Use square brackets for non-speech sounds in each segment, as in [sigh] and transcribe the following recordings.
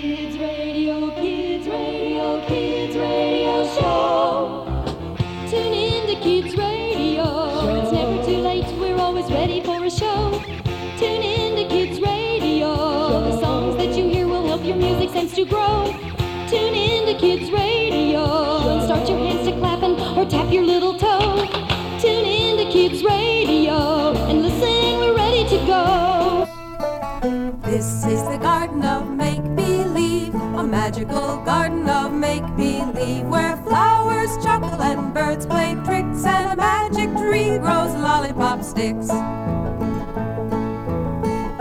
Kids tree grows lollipop sticks.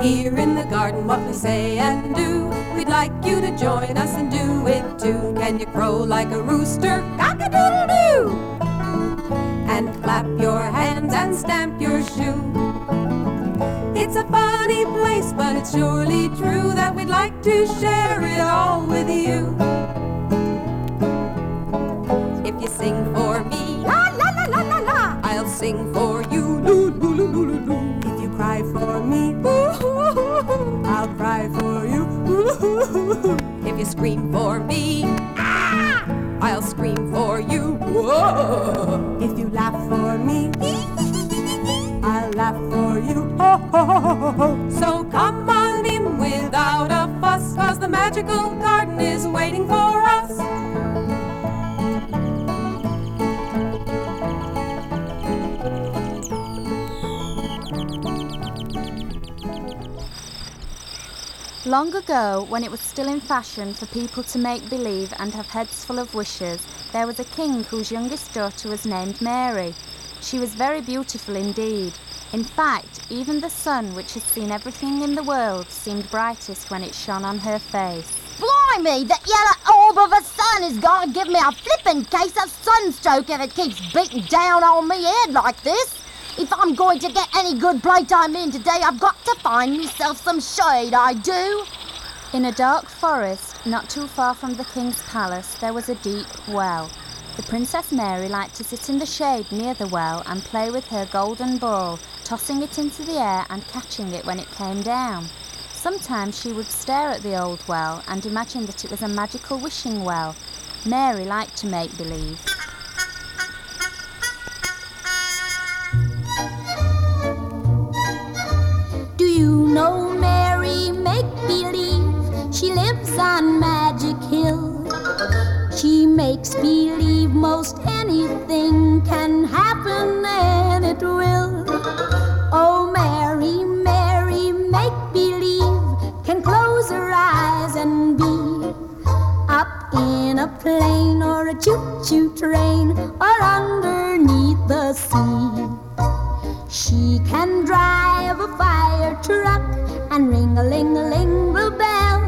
Here in the garden, what we say and do, we'd like you to join us and do it too. Can you crow like a rooster? Cock a doodle doo! And clap your hands and stamp your shoe. It's a funny place, but it's surely true that we'd like to share it all with you. If you sing for sing for you. If you cry for me, I'll cry for you. If you scream for me, I'll scream for you. If you laugh for me, I'll laugh for you. So come on in without a fuss, cause the magical garden is waiting for us. Long ago, when it was still in fashion for people to make believe and have heads full of wishes, there was a king whose youngest daughter was named Mary. She was very beautiful indeed. In fact, even the sun, which has seen everything in the world, seemed brightest when it shone on her face. Blimey, that yellow orb of a sun is gonna give me a flippin' case of sunstroke if it keeps beating down on me head like this. If I'm going to get any good playtime in today, I've got to find myself some shade, I do. In a dark forest, not too far from the king's palace, there was a deep well. The Princess Mary liked to sit in the shade near the well and play with her golden ball, tossing it into the air and catching it when it came down. Sometimes she would stare at the old well and imagine that it was a magical wishing well. Mary liked to make believe. You know Mary Make Believe? She lives on Magic Hill. She makes believe most anything can happen and it will. Oh, Mary, Mary, make believe can close her eyes and be up in a plane or a choo choo train or underneath and ring a ling a the bell.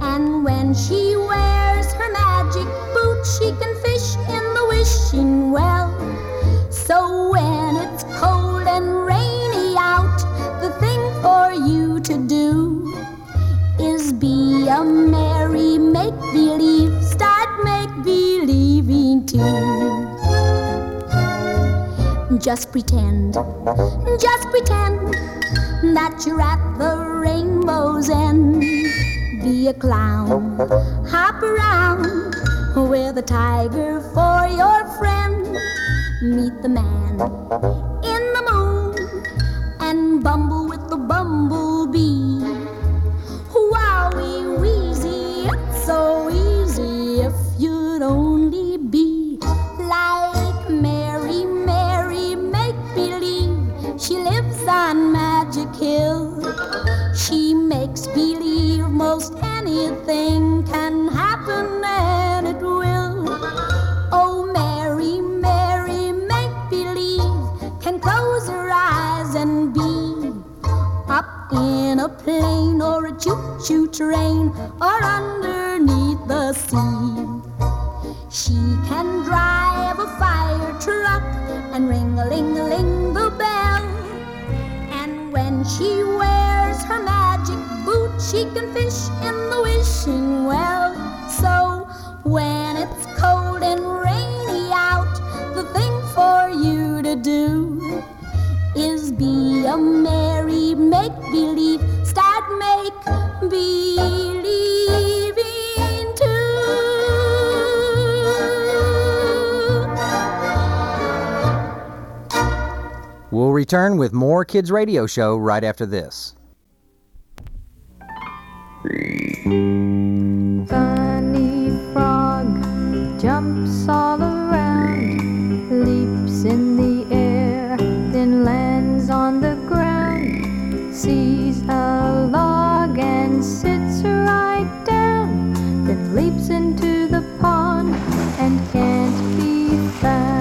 And when she wears her magic boots, she can fish in the wishing well. So when it's cold and rainy out, the thing for you to do is be a merry make believe, start make believing too. Just pretend, just pretend that you're at the. A clown, hop around with a tiger for your friend. Meet the man We'll return with more Kids Radio Show right after this. Funny frog jumps all around, leaps in the air, then lands on the ground, sees a log and sits right down, then leaps into the pond and can't be found.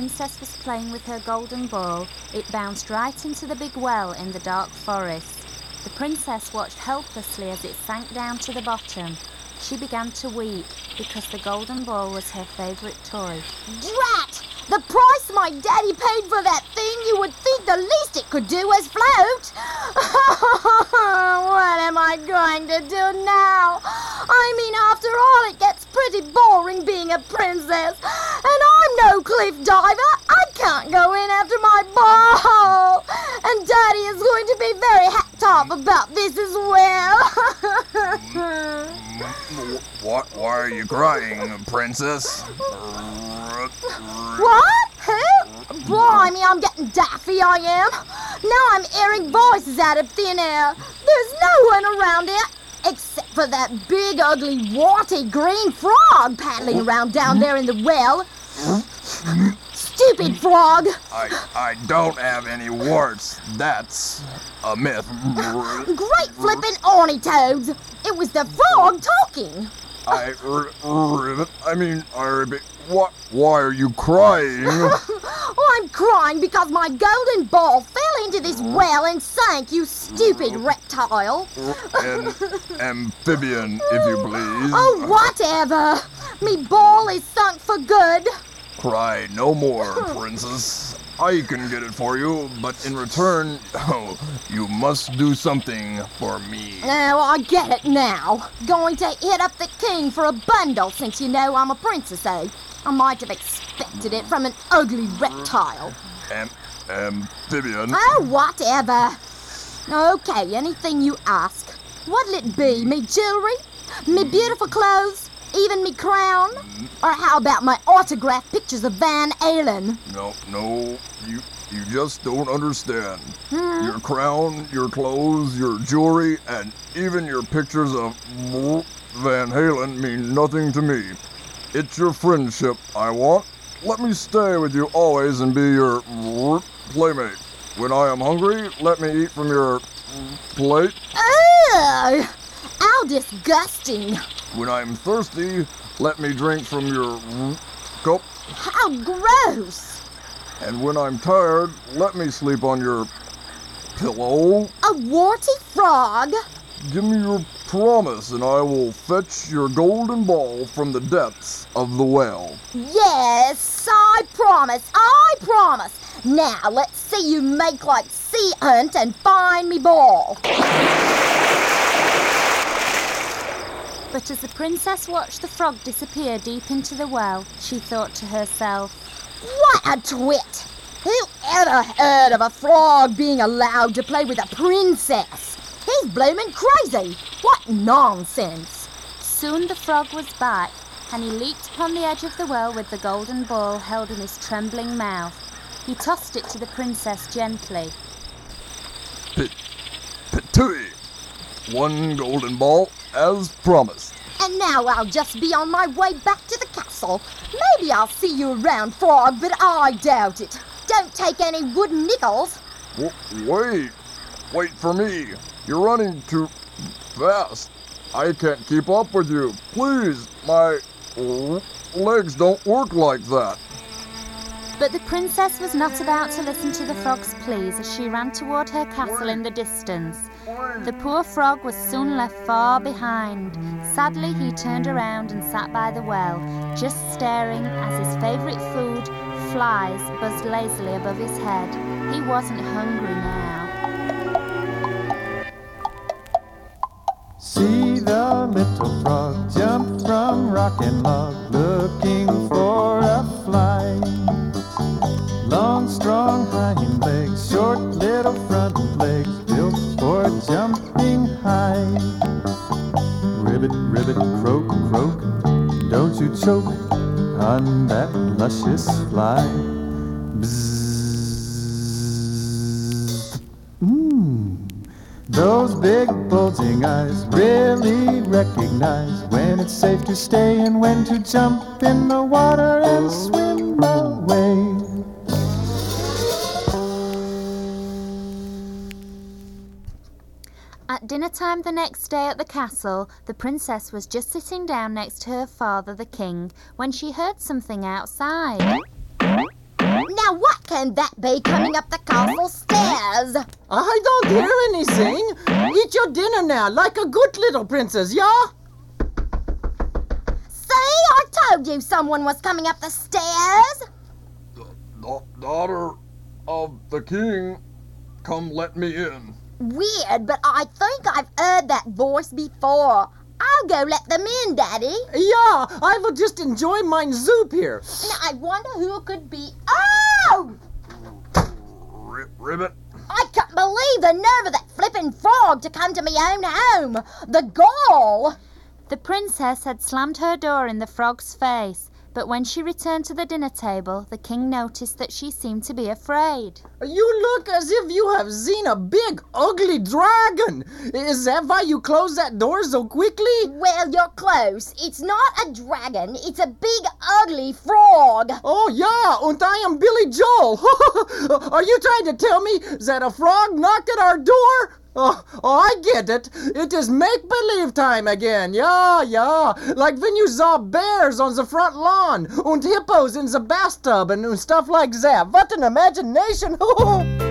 Princess was playing with her golden ball, it bounced right into the big well in the dark forest. The princess watched helplessly as it sank down to the bottom. She began to weep because the golden ball was her favourite toy. Drat! The price my daddy paid for that thing, you would think the least it could do was float. [laughs] what am I going to do now? I mean, after all, it gets pretty boring being a princess. No cliff diver. I can't go in after my ball. And daddy is going to be very hacked off about this as well. [laughs] What? Why are you crying, princess? What? Who? Blimey, I'm getting daffy, I am. Now I'm hearing voices out of thin air. There's no one around here except for that big, ugly, warty green frog paddling around down there in the well. Stupid frog! I I don't have any warts. That's a myth. Great flippin' ornitoads! It was the frog talking. I, I mean, I what? Why are you crying? [laughs] I'm crying because my golden ball fell into this well and sank, you stupid reptile. An amphibian, if you please. Oh, whatever! Me ball is sunk for good. Cry no more, princess. I can get it for you, but in return, [laughs] oh, you must do something for me. Now I get it now. Going to hit up the king for a bundle since you know I'm a princess, eh? I might have expected it from an ugly reptile. Am- amphibian. Oh, whatever. Okay, anything you ask. What'll it be? Me jewelry? Me beautiful clothes? Even me crown? Or how about my autographed pictures of Van Halen? No, no, you you just don't understand. Hmm? Your crown, your clothes, your jewelry, and even your pictures of Van Halen mean nothing to me. It's your friendship I want. Let me stay with you always and be your playmate. When I am hungry, let me eat from your plate. Ugh! How disgusting! When I am thirsty, let me drink from your cup. How gross! And when I'm tired, let me sleep on your pillow. A warty frog? Give me your promise, and I will fetch your golden ball from the depths of the well. Yes, I promise, I promise. Now let's see you make like sea hunt and find me ball. But as the princess watched the frog disappear deep into the well, she thought to herself, What a twit! Who ever heard of a frog being allowed to play with a princess? He's blooming crazy. What nonsense! Soon the frog was back, and he leaped upon the edge of the well with the golden ball held in his trembling mouth. He tossed it to the princess gently. Pit, Petui! One golden ball, as promised. And now I'll just be on my way back to the castle. Maybe I'll see you around, frog, but I doubt it. Don't take any wooden nickels. W- wait! wait for me. You're running too fast. I can't keep up with you. Please, my legs don't work like that. But the princess was not about to listen to the frog's pleas as she ran toward her castle in the distance. The poor frog was soon left far behind. Sadly, he turned around and sat by the well, just staring as his favourite food, flies, buzzed lazily above his head. He wasn't hungry now. See the little frog jump from rock and log, looking for a fly. Long, strong hind legs, short little front legs, built for jumping high. Ribbit, ribbit, croak, croak, don't you choke on that luscious fly. Bzzz. Mmm. Those big bulging eyes really recognize when it's safe to stay and when to jump in the water and swim away. Dinner time the next day at the castle, the princess was just sitting down next to her father, the king, when she heard something outside. Now, what can that be coming up the castle stairs? I don't hear anything. Eat your dinner now, like a good little princess, yeah? See, I told you someone was coming up the stairs. Da- daughter of the king, come let me in. Weird, but I think I've heard that voice before. I'll go let them in, Daddy. Yeah, I will just enjoy my soup here. Now, I wonder who it could be. Oh! Ri- ribbit, I can't believe the nerve of that flippin' frog to come to me own home. The gall! The princess had slammed her door in the frog's face, but when she returned to the dinner table, the king noticed that she seemed to be afraid. You look as if you have seen a big, ugly dragon. Is that why you closed that door so quickly? Well, you're close. It's not a dragon, it's a big, ugly frog. Oh, yeah, and I am Billy Joel. [laughs] Are you trying to tell me that a frog knocked at our door? Oh, oh, I get it. It is make believe time again. Yeah, yeah. Like when you saw bears on the front lawn and hippos in the bathtub and stuff like that. What an imagination. [laughs]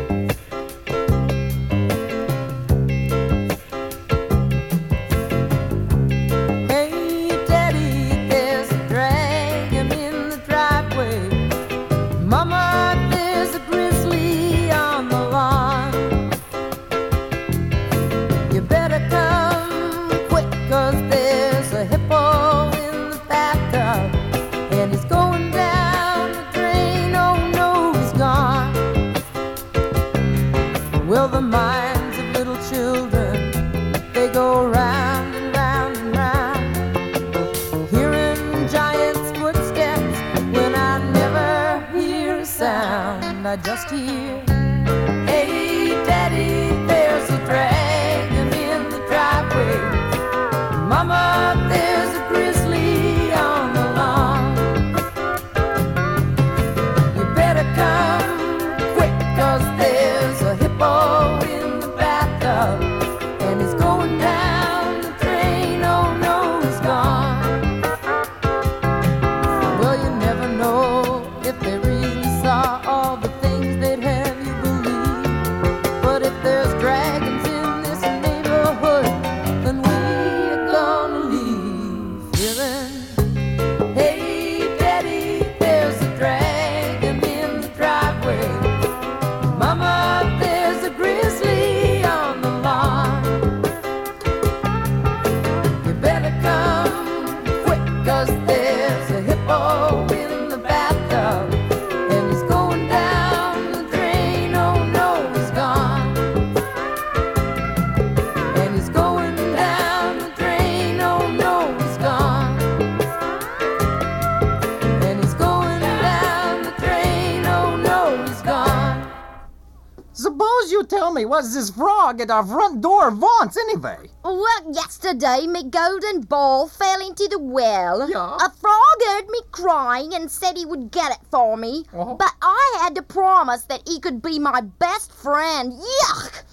this frog at our front door wants anyway. Well, yesterday me golden ball fell into the well. Yeah. A frog heard me crying and said he would get it for me. Uh-huh. But I had to promise that he could be my best friend. Yuck!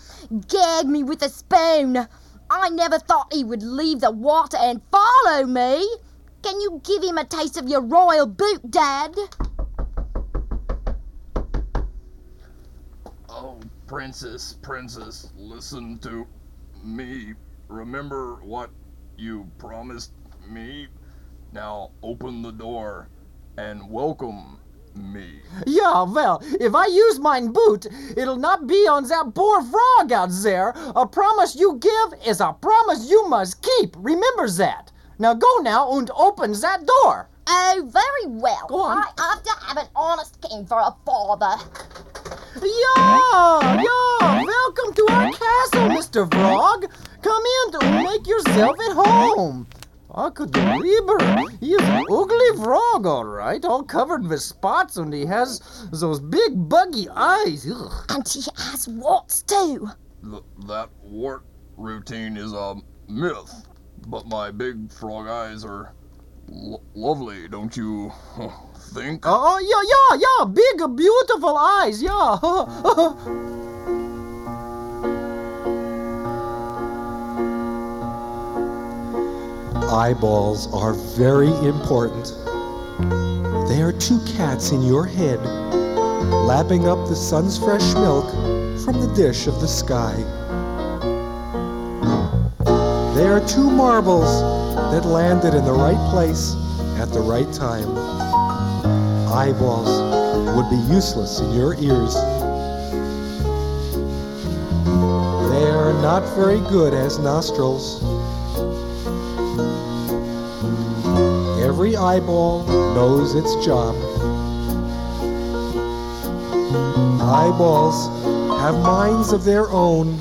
gag me with a spoon. I never thought he would leave the water and follow me. Can you give him a taste of your royal boot, Dad? Oh, Princess, Princess, listen to me. Remember what you promised me? Now open the door and welcome me. Yeah, well, if I use mine boot, it'll not be on that poor frog out there. A promise you give is a promise you must keep. Remember that. Now go now and open that door. Oh, very well. Go on. I have to have an honest king for a father. Yeah, yeah. Welcome to our castle, Mr. Frog. Come in to make yourself at home. I could believe her. He an ugly frog, all right, all covered with spots, and he has those big buggy eyes. Ugh. And he has warts too. Th- that wart routine is a myth, but my big frog eyes are lo- lovely, don't you think? Oh, yeah, yeah, yeah. Big, beautiful eyes, yeah. [laughs] Eyeballs are very important. They are two cats in your head, lapping up the sun's fresh milk from the dish of the sky. They are two marbles that landed in the right place at the right time. Eyeballs would be useless in your ears. They are not very good as nostrils. Every eyeball knows its job. Eyeballs have minds of their own.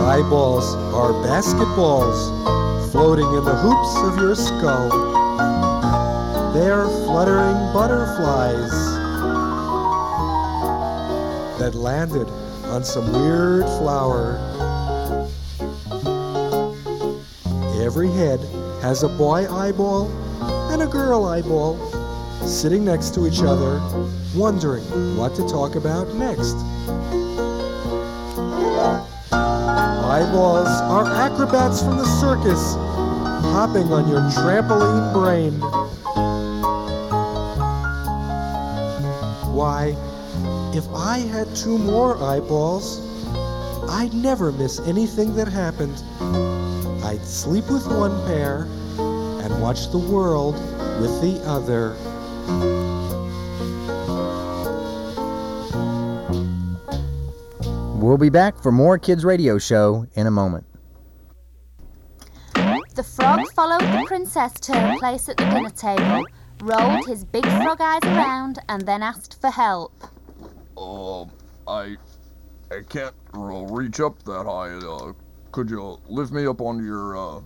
Eyeballs are basketballs floating in the hoops of your skull. They're fluttering butterflies that landed on some weird flower. Every head has a boy eyeball and a girl eyeball sitting next to each other, wondering what to talk about next. Eyeballs are acrobats from the circus, hopping on your trampoline brain. Why, if I had two more eyeballs, I'd never miss anything that happened. I'd sleep with one pair and watch the world with the other. We'll be back for more Kids Radio Show in a moment. The frog followed the princess to her place at the dinner table, rolled his big frog eyes around, and then asked for help. Um, I, I can't uh, reach up that high. Uh, could you lift me up on your uh,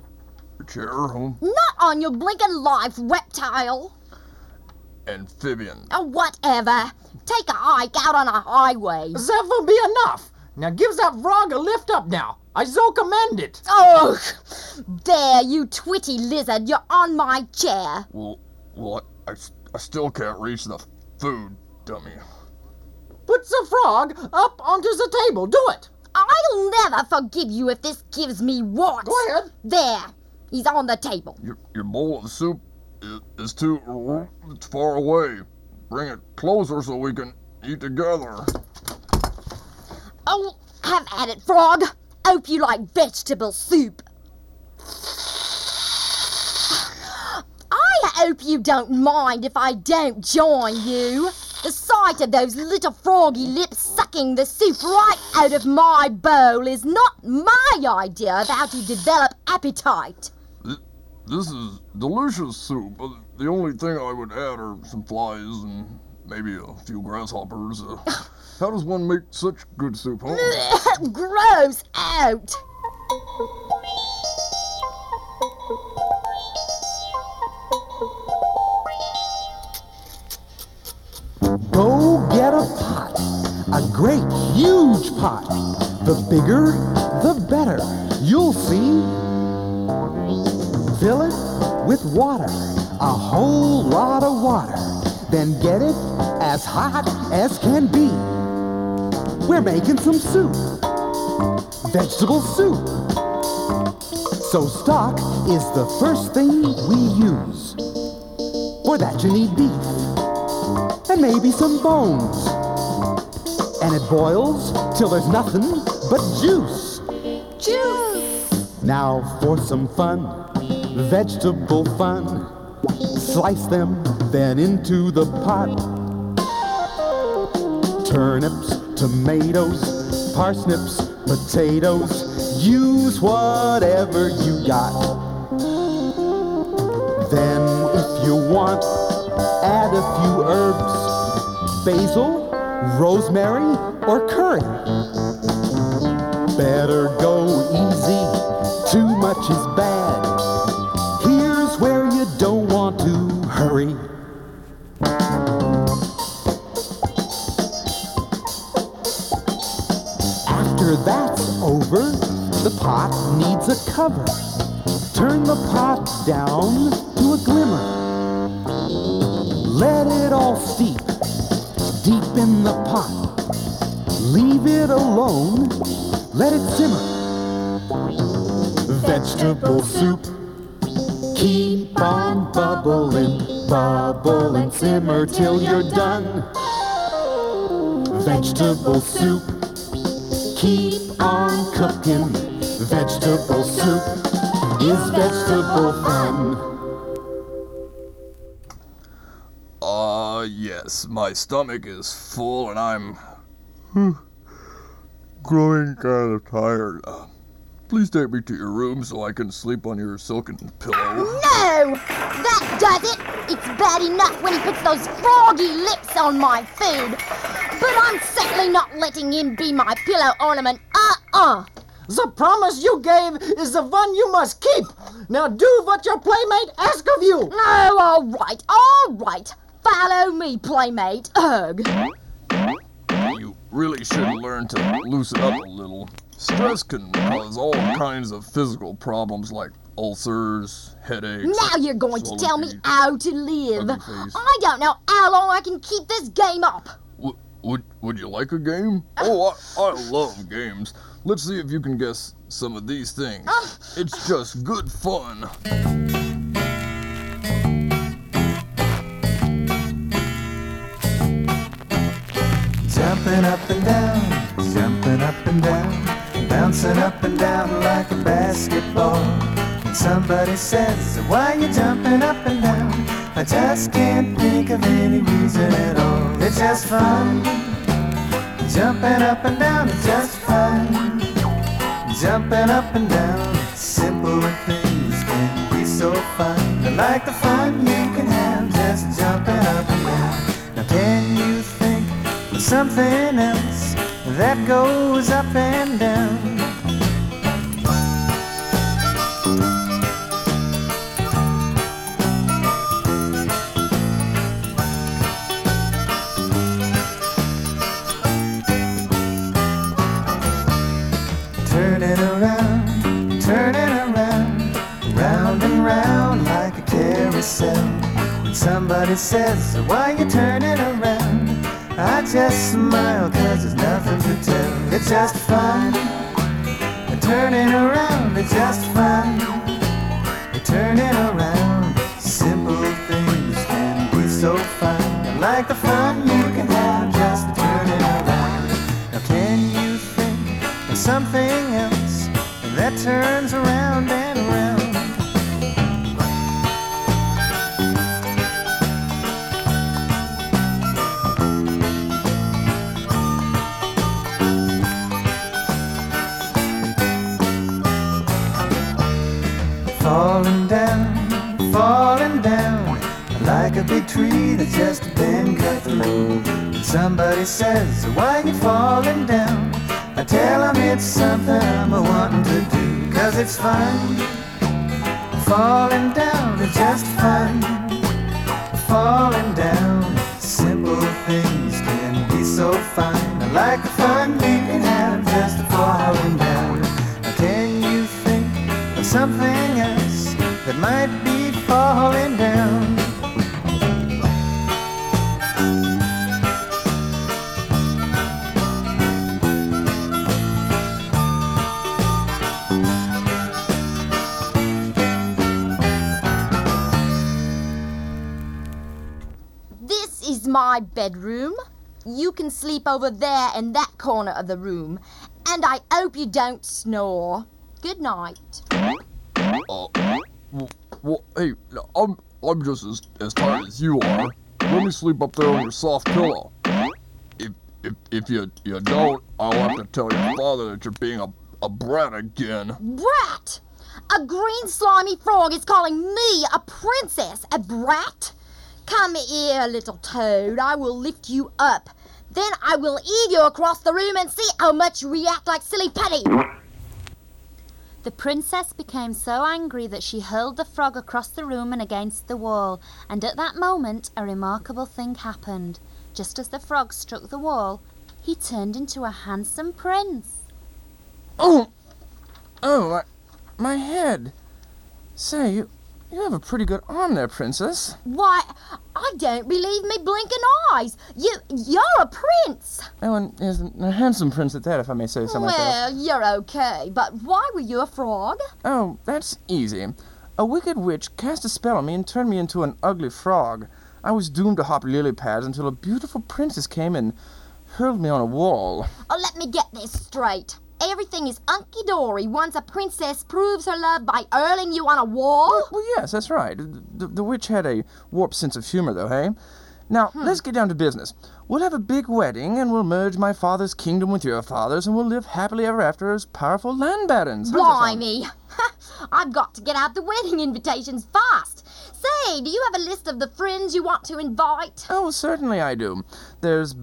chair, huh? Not on your blinking life, reptile. Amphibian. Or whatever. Take a hike out on a highway. That will be enough. Now give that frog a lift up now. I so commend it. Ugh! There, you twitty lizard, you're on my chair. Well, well, I I still can't reach the food, dummy. Put the frog up onto the table. Do it. I'll never forgive you if this gives me warts. Go ahead. There, he's on the table. Your your bowl of soup is, is too it's far away. Bring it closer so we can eat together. Oh, have at it, frog. Hope you like vegetable soup. I hope you don't mind if I don't join you. The sight of those little froggy lips sucking the soup right out of my bowl is not my idea of how to develop appetite. This is delicious soup. but The only thing I would add are some flies and maybe a few grasshoppers. Uh, [laughs] how does one make such good soup, huh? [laughs] Gross out. Great huge pot. The bigger, the better. You'll see. Fill it with water, a whole lot of water. Then get it as hot as can be. we're making some soup. Vegetable soup. So stock is the first thing we use. For that you need beef. And maybe some bones. And it boils till there's nothing but juice. Juice! Now for some fun, vegetable fun. Slice them then into the pot. Turnips, tomatoes, parsnips, potatoes. Use whatever you got. Then, if you want, add a few herbs basil, rosemary, or curry. Better go easy, too much is bad. Here's where you don't want to hurry. After that's over, the pot needs a cover. Turn the pot down to a glimmer. Let it all steep deep in the pot. Leave it alone, let it simmer. Vegetable soup, keep on bubbling, bubble and simmer till you're done. Vegetable soup, keep on cooking. Vegetable soup is vegetable fun. Yes, my stomach is full and I'm growing kind of tired. Uh, please take me to your room so I can sleep on your silken pillow. No! That does it! It's bad enough when he puts those froggy lips on my food. But I'm certainly not letting him be my pillow ornament. Uh-uh! The promise you gave is the one you must keep. Now do what your playmate asks of you. Oh, all right, all right. Follow me, playmate. Ugh. You really should learn to loosen up a little. Stress can cause all kinds of physical problems like ulcers, headaches. Now you're going to tell me how to live. I don't know how long I can keep this game up. W- would would you like a game? Oh, I, I love games. Let's see if you can guess some of these things. Uh. It's just good fun. Jumping up and down, jumping up and down, bouncing up and down like a basketball. And somebody says, Why you jumping up and down? I just can't think of any reason at all. It's just fun. Jumping up and down is just fun. Jumping up and down, simple things can be so fun. I like the fun you can have just jumping up something else that goes up and down? Around, around, round and round like a carousel. When somebody says, Why you turning around? Just smile, cause there's nothing to tell. It's just fun. Turning around, it's just fun. Turning around, simple things can be so fun. Like the my bedroom. You can sleep over there in that corner of the room. And I hope you don't snore. Good night. Uh, well, hey, I'm I'm just as, as tired as you are. Let me sleep up there on your soft pillow. If if if you you don't, I'll have to tell your father that you're being a a brat again. Brat! A green slimy frog is calling me a princess, a brat? Come here, little toad. I will lift you up. Then I will heave you across the room and see how much you react like silly putty. The princess became so angry that she hurled the frog across the room and against the wall, and at that moment a remarkable thing happened. Just as the frog struck the wall, he turned into a handsome prince. Oh, oh, my, my head. Say, you, you have a pretty good arm there, princess. Why, I don't believe me blinking eyes. You, you're a prince. Oh, and is a handsome prince at that, if I may say so myself. Well, you're okay, but why were you a frog? Oh, that's easy. A wicked witch cast a spell on me and turned me into an ugly frog. I was doomed to hop lily pads until a beautiful princess came and hurled me on a wall. Oh, let me get this straight. Everything is hunky dory once a princess proves her love by hurling you on a wall. Well, well yes, that's right. The, the, witch had a warped sense of humor, though, hey? Now, hmm. let's get down to business. We'll have a big wedding, and we'll merge my father's kingdom with your father's, and we'll live happily ever after as powerful land barons. Blimey! [laughs] I've got to get out the wedding invitations fast. Say, do you have a list of the friends you want to invite? Oh, certainly I do. There's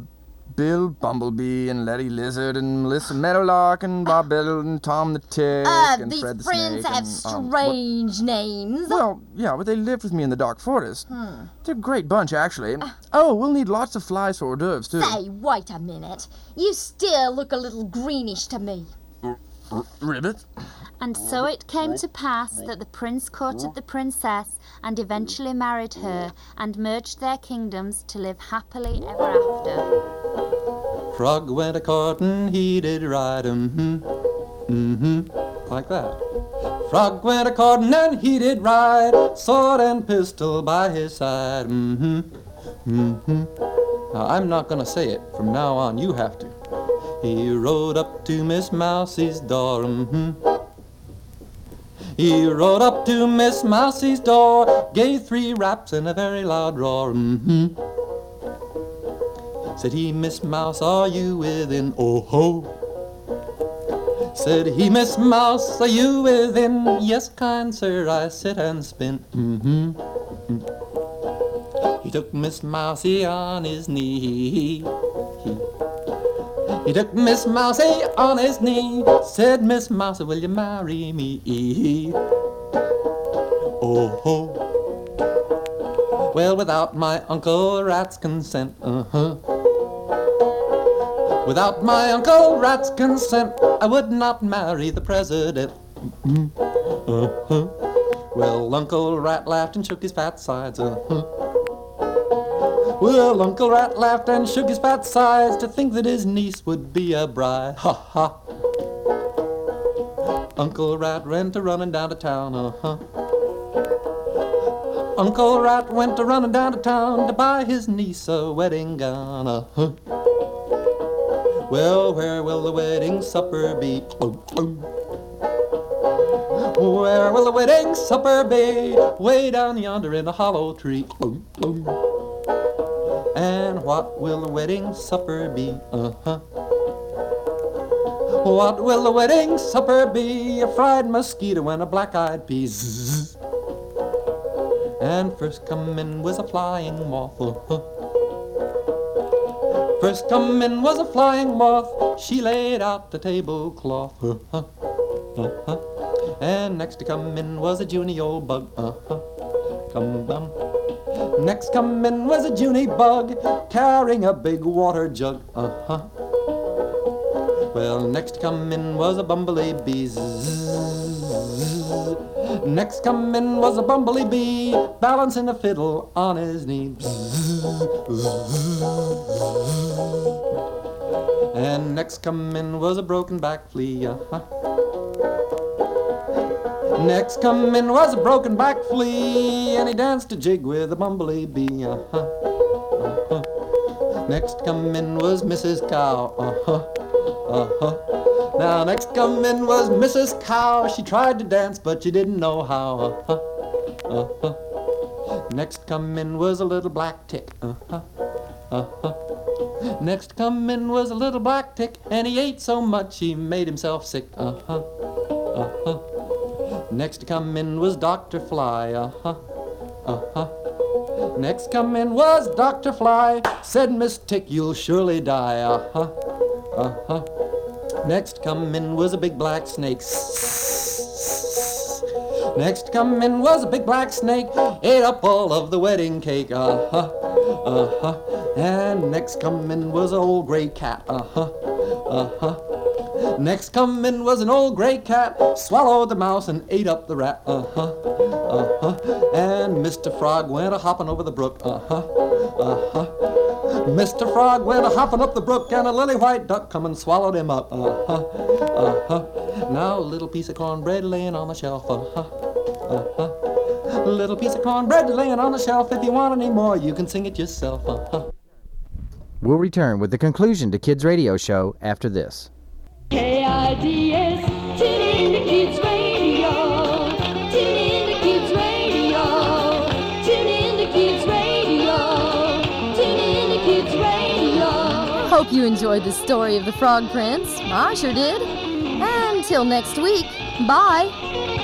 Bill Bumblebee and Letty Lizard and Melissa Meadowlark and Bob Biddle and Tom the Tick uh, and these Fred the friends Snake. have and, strange um, names. Well, yeah, but they lived with me in the Dark Forest. Hmm. They're a great bunch, actually. Uh, oh, we'll need lots of flies for hors d'oeuvres, too. Say, wait a minute. You still look a little greenish to me. R- r- ribbit? And so it came to pass that the prince courted the princess and eventually married her and merged their kingdoms to live happily ever after. Frog went a courting, he did ride mm-hmm, mm-hmm, like that. Frog went a courting and he did ride, sword and pistol by his side, mm-hmm, mm-hmm. Now, I'm not gonna say it, from now on you have to. He rode up to Miss Mousie's door, mm-hmm. He rode up to Miss Mousie's door, gave three raps and a very loud roar. Mm-hmm. Said he, Miss Mouse, are you within? Oh ho! Said he, Miss Mouse, are you within? Yes, kind sir, I sit and spin. Mm-hmm. He took Miss Mousie on his knee. He took Miss Mousie on his knee, said, Miss Mousie, will you marry me? Oh ho. Well, without my Uncle Rat's consent, uh-huh. Without my Uncle Rat's consent, I would not marry the president. Uh-huh. Well, Uncle Rat laughed and shook his fat sides, uh-huh. Well, Uncle Rat laughed and shook his fat sides to think that his niece would be a bride. Ha ha. Uncle Rat went a running down to town, uh huh. Uncle Rat went a running down to town to buy his niece a wedding gown, uh huh. Well, where will the wedding supper be? Where will the wedding supper be? Way down yonder in the hollow tree. And what will the wedding supper be? Uh-huh. What will the wedding supper be? A fried mosquito and a black-eyed peas. And first come in was a flying moth. Uh-huh. First come in was a flying moth. She laid out the tablecloth. Uh-huh. Uh-huh. And next to come in was a juny old bug. Uh-huh. Come, come. Next come in was a Junie bug carrying a big water jug. Uh huh. Well, next come in was a bumblebee bee. Next come in was a bumblebee bee balancing a fiddle on his knee. And next come in was a broken back flea. Uh-huh. Next come in was a broken back flea, and he danced a jig with a bumblebee. Uh-huh. Uh-huh. Next come in was Mrs. Cow. Uh-huh. Uh-huh. Now next come in was Mrs. Cow. She tried to dance, but she didn't know how. Uh-huh. Uh-huh. Next come in was a little black tick. Uh-huh. Uh-huh. Next come in was a little black tick, and he ate so much he made himself sick. Uh-huh. Uh-huh. Next come in was Dr. Fly. Uh-huh. Uh-huh. Next come in was Dr. Fly. Said Miss Tick, you'll surely die. Uh-huh. Uh-huh. Next come in was a big black snake. Next come in was a big black snake. Ate up all of the wedding cake. Uh-huh. Uh-huh. And next come in was an old gray cat. Uh-huh. Uh-huh. Next come in was an old gray cat. Swallowed the mouse and ate up the rat. Uh-huh. Uh-huh. And Mr. Frog went a hopping over the brook. Uh-huh. Uh-huh. Mr. Frog went a hopping up the brook, and a lily white duck come and swallowed him up. Uh-huh. Uh-huh. Now a little piece of cornbread laying on the shelf. Uh-huh. Uh-huh. A little piece of cornbread laying on the shelf. If you want any more, you can sing it yourself. Uh-huh. We'll return with the conclusion to Kids Radio Show after this. K-I-D-S, tune in to Kids Radio. Tune in to Kids Radio. Tune in to Kids Radio. Tune in to Kids Radio. Hope you enjoyed the story of the Frog Prince. I sure did. Until next week, bye.